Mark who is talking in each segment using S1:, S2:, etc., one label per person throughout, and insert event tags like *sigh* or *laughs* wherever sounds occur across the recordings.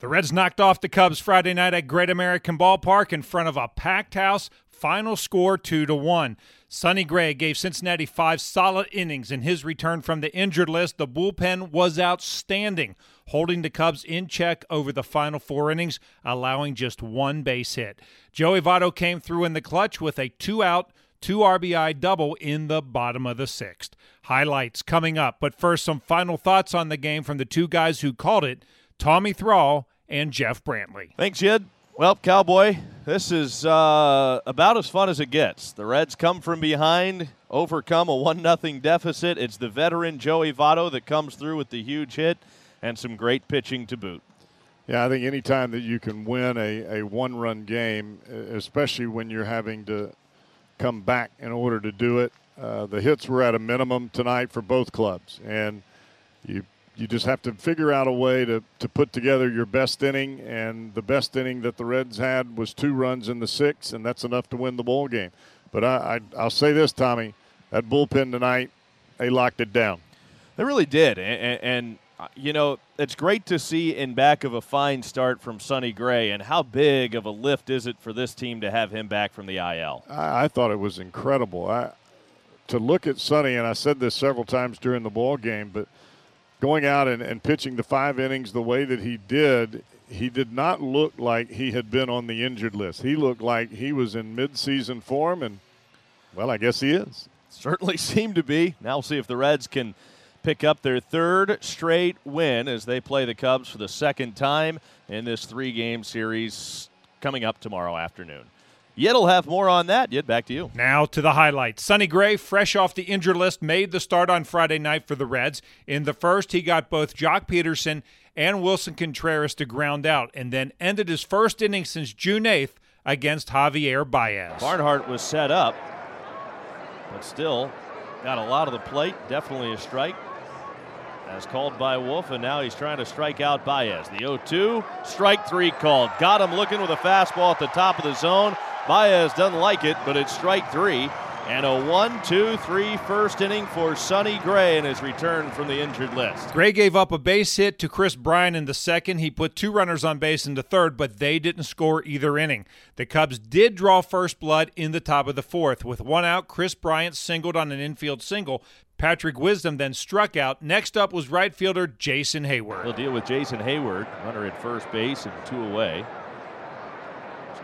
S1: The Reds knocked off the Cubs Friday night at Great American Ballpark in front of a packed house. Final score 2 to 1. Sonny Gray gave Cincinnati 5 solid innings in his return from the injured list. The bullpen was outstanding, holding the Cubs in check over the final 4 innings, allowing just one base hit. Joey Votto came through in the clutch with a 2-out two RBI double in the bottom of the sixth. Highlights coming up, but first, some final thoughts on the game from the two guys who called it Tommy Thrall and Jeff Brantley.
S2: Thanks, Jed. Well, Cowboy, this is uh, about as fun as it gets. The Reds come from behind, overcome a 1 0 deficit. It's the veteran Joey Votto that comes through with the huge hit and some great pitching to boot.
S3: Yeah, I think anytime that you can win a, a one run game, especially when you're having to come back in order to do it, uh, the hits were at a minimum tonight for both clubs. And you you just have to figure out a way to, to put together your best inning. And the best inning that the Reds had was two runs in the sixth, and that's enough to win the ball game. But I, I, will say this, Tommy, that bullpen tonight, they locked it down.
S2: They really did. And, and, and uh, you know, it's great to see in back of a fine start from Sonny Gray. And how big of a lift is it for this team to have him back from the IL?
S3: I, I thought it was incredible. I, to look at Sonny, and I said this several times during the ball game, but – going out and, and pitching the five innings the way that he did, he did not look like he had been on the injured list. He looked like he was in midseason form, and, well, I guess he is.
S2: Certainly *laughs* seemed to be. Now we'll see if the Reds can pick up their third straight win as they play the Cubs for the second time in this three game series coming up tomorrow afternoon. Yet'll have more on that. Yet back to you.
S1: Now to the highlights. Sonny Gray, fresh off the injured list, made the start on Friday night for the Reds. In the first, he got both Joc Pederson and Willson Contreras to ground out, and then ended his first inning since June 8th against Javier Baez.
S2: Barnhart was set up, but still got a lot of the plate. Definitely a strike. As called by Wolf, and now he's trying to strike out Baez. The 0 2, strike three called. Got him looking with a fastball at the top of the zone. Baez doesn't like it, but it's strike three. And a 1 2 3 first inning for Sonny Gray in his return from the injured list.
S1: Gray gave up a base hit to Kris Bryant in the second. He put two runners on base in the third, but they didn't score either inning. The Cubs did draw first blood in the top of the fourth. With one out, Kris Bryant singled on an infield single. Patrick Wisdom then struck out. Next up was right fielder Jason Heyward.
S2: We'll deal with Jason Heyward, runner at first base and two away.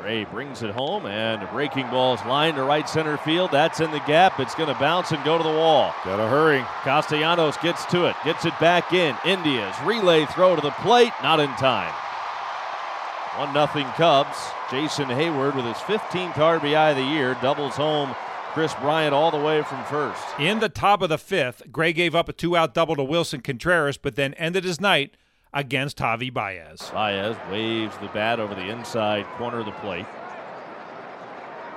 S2: Gray brings it home, and a breaking ball's line to right center field. That's in the gap. It's going to bounce and go to the wall.
S3: Gotta hurry.
S2: Castellanos gets to it, gets it back in. India's relay throw to the plate, not in time. 1 0 Cubs. Jason Heyward with his 15th RBI of the year doubles home Kris Bryant all the way from first.
S1: In the top of the fifth, Gray gave up a two out double to Willson Contreras, but then ended his night against Javi Baez.
S2: Baez waves the bat over the inside corner of the plate.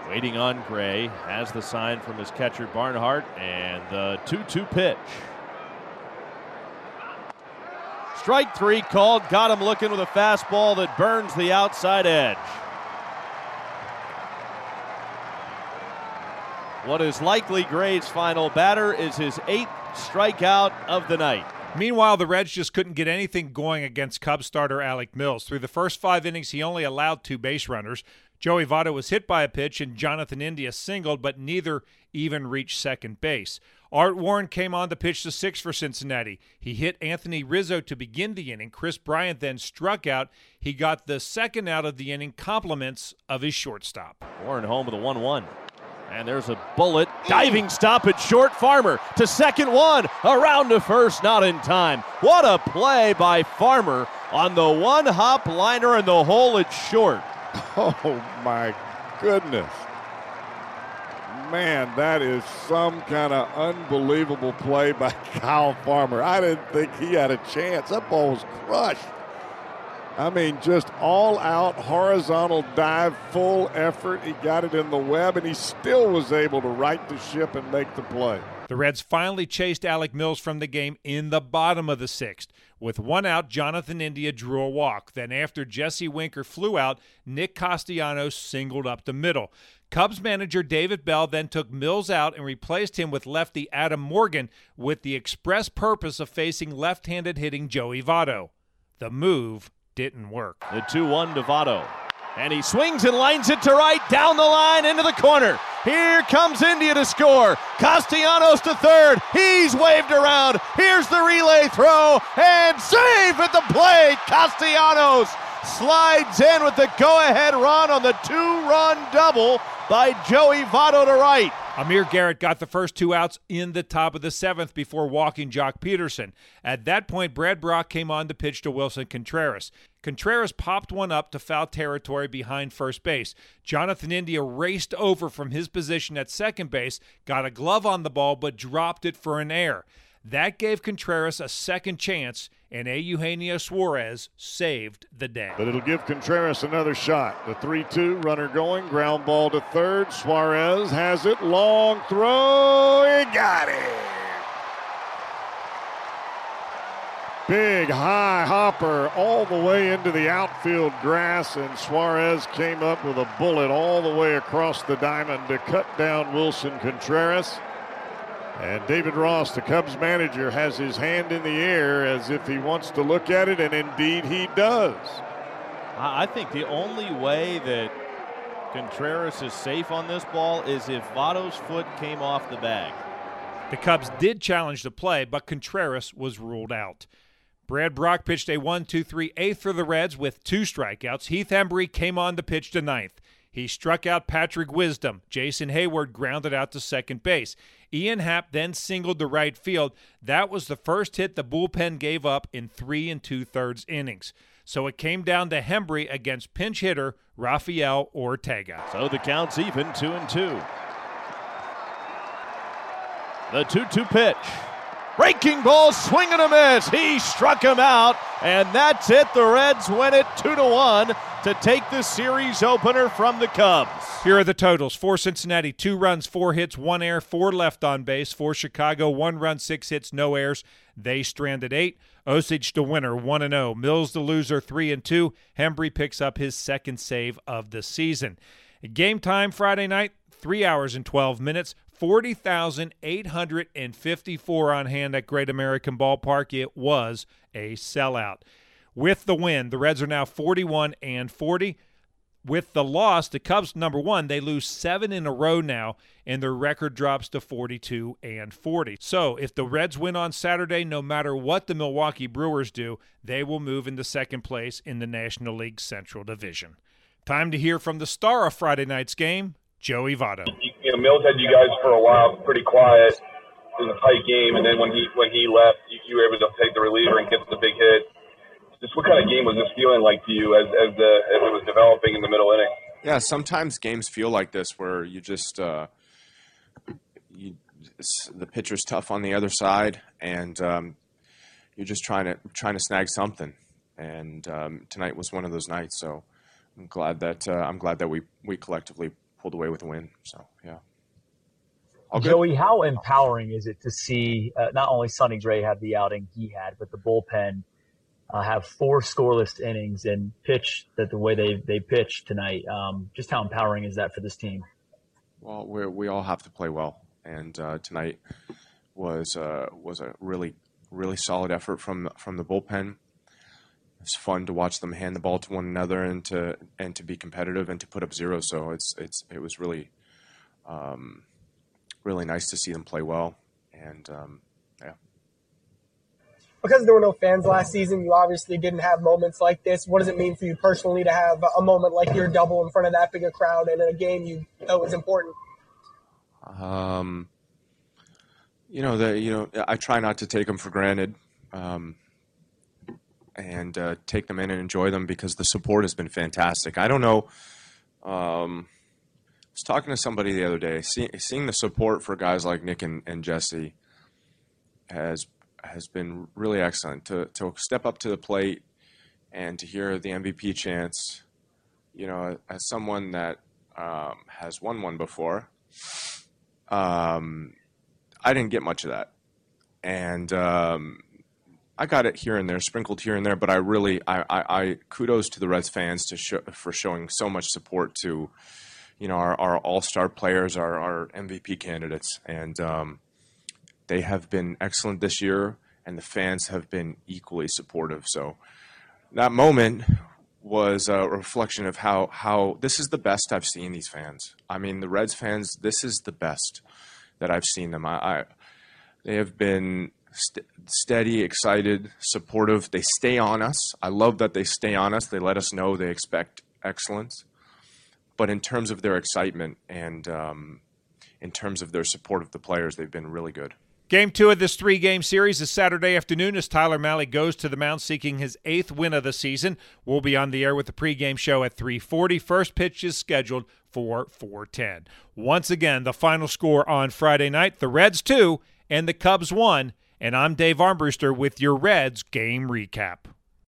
S2: Waiting on Gray, has the sign from his catcher Barnhart, and the 2 2 pitch. Strike three called, got him looking with a fastball that burns the outside edge. What is likely Gray's final batter is his eighth strikeout of the night.
S1: Meanwhile, the Reds just couldn't get anything going against Cubs starter Alec Mills. Through the first five innings, he only allowed two base runners. Joey Votto was hit by a pitch and Jonathan India singled, but neither even reached second base. Art Warren came on to pitch the sixth for Cincinnati. He hit Anthony Rizzo to begin the inning. Kris Bryant then struck out. He got the second out of the inning, compliments of his shortstop.
S2: Warren home with a 1 1. And there's a bullet. Diving stop at short. Farmer to second one. Around to first, not in time. What a play by Farmer on the one hop liner in the hole. It's short. *laughs*
S3: Oh, my goodness. Man, that is some kind of unbelievable play by *laughs* Kyle Farmer. I didn't think he had a chance. That ball was crushed. I mean, just all out horizontal dive, full effort. He got it in the web, and he still was able to right the ship and make the play.
S1: The Reds finally chased Alec Mills from the game in the bottom of the sixth. With one out, Jonathan India drew a walk. Then, after Jesse Winker flew out, Nick Castellanos singled up the middle. Cubs manager David Bell then took Mills out and replaced him with lefty Adam Morgan with the express purpose of facing left handed hitting Joey Votto. The move didn't work.
S2: The 2 1 to Votto. And he swings and lines it to right, down the line, into the corner. Here comes India to score. Castellanos to third. He's waved around. Here's the relay throw and save at the plate. Castellanos slides in with the go ahead run on the two run double by Joey Votto to right.
S1: Amir Garrett got the first two outs in the top of the seventh before walking Joc Pederson. At that point, Brad Brach came on to pitch to Willson Contreras. Contreras popped one up to foul territory behind first base. Jonathan India raced over from his position at second base, got a glove on the ball, but dropped it for an error. That gave Contreras a second chance, and A. Eugenio Suarez saved the day.
S3: But it'll give Contreras another shot. The 3 2 runner going, ground ball to third. Suarez has it, long throw, he got it. Big high hopper all the way into the outfield grass, and Suarez came up with a bullet all the way across the diamond to cut down Willson Contreras. And David Ross, the Cubs manager, has his hand in the air as if he wants to look at it, and indeed he does.
S2: I think the only way that Contreras is safe on this ball is if Votto's foot came off the bag.
S1: The Cubs did challenge the play, but Contreras was ruled out. Brad Brach pitched a 1 2 3 eighth for the Reds with two strikeouts. Heath Hembree came on to pitch to ninth. He struck out Patrick Wisdom. Jason Heyward grounded out to second base. Ian Happ then singled to right field. That was the first hit the bullpen gave up in three and two thirds innings. So it came down to Hembree against pinch hitter Rafael Ortega.
S2: So the count's even, two and two. The 2 2 pitch. Breaking ball, swing and a miss. He struck him out, and that's it. The Reds win it 2 to 1 to take the series opener from the Cubs.
S1: Here are the totals. For Cincinnati, two runs, four hits, one air, four left on base. For Chicago, one run, six hits, no airs. They stranded eight. Osage the winner, 1 and 0. Mills the loser, 3 and 2. Hembree picks up his second save of the season. Game time Friday night, 3 hours and 12 minutes. 40,854 on hand at Great American Ballpark. It was a sellout. With the win, the Reds are now 41 and 40. With the loss, the Cubs number 1, they lose 7 in a row now and their record drops to 42 and 40. So, if the Reds win on Saturday, no matter what the Milwaukee Brewers do, they will move into second place in the National League Central Division. Time to hear from the star of Friday night's game, Joey Votto.
S4: You know, Mills had you guys for a while pretty quiet. Was a tight game, and then when he when he left, you, you were able to take the reliever and get the big hit. Just what kind of game was this feeling like to you as as the as it was developing in the middle inning?
S5: Yeah, sometimes games feel like this where you just uh, you, the pitcher's tough on the other side, and um, you're just trying to trying to snag something. And um, tonight was one of those nights. So I'm glad that uh, I'm glad that we we collectively pulled away with a win. So yeah.
S6: Joey, how empowering is it to see uh, not only Sonny Gray have the outing he had, but the bullpen uh, have four scoreless innings and pitch that the way they they pitched tonight? Um, just how empowering is that for this team?
S5: Well, we we all have to play well, and uh, tonight was uh, was a really really solid effort from from the bullpen. It's fun to watch them hand the ball to one another and to and to be competitive and to put up zero. So it's it's it was really um, really nice to see them play well, and um, yeah.
S7: Because there were no fans last season, you obviously didn't have moments like this. What does it mean for you personally to have a moment like your double in front of that big a crowd and in a game you know was important?
S5: Um, you know that you know I try not to take them for granted. Um, and uh, take them in and enjoy them because the support has been fantastic. I don't know. Um, I was talking to somebody the other day. See, seeing the support for guys like Nick and, and Jesse has has been really excellent. To to step up to the plate and to hear the MVP chants, you know, as someone that um, has won one before, um, I didn't get much of that, and um, I got it here and there, sprinkled here and there, but I really, I, I, I kudos to the Reds fans to show, for showing so much support to, you know, our, our all star players, our, our MVP candidates, and um, they have been excellent this year, and the fans have been equally supportive. So, that moment was a reflection of how how this is the best I've seen these fans. I mean, the Reds fans. This is the best that I've seen them. I, I they have been st- steady, excited, supportive. They stay on us. I love that they stay on us. They let us know they expect excellence. But in terms of their excitement and um, in terms of their support of the players, they've been really good.
S1: Game two of this three game series is Saturday afternoon as Tyler Mahle goes to the mound seeking his eighth win of the season. We'll be on the air with the pregame show at 340. First pitch is scheduled for 410. Once again, the final score on Friday night the Reds 2 and the Cubs 1. And I'm Dave Armbruster with your Reds game recap.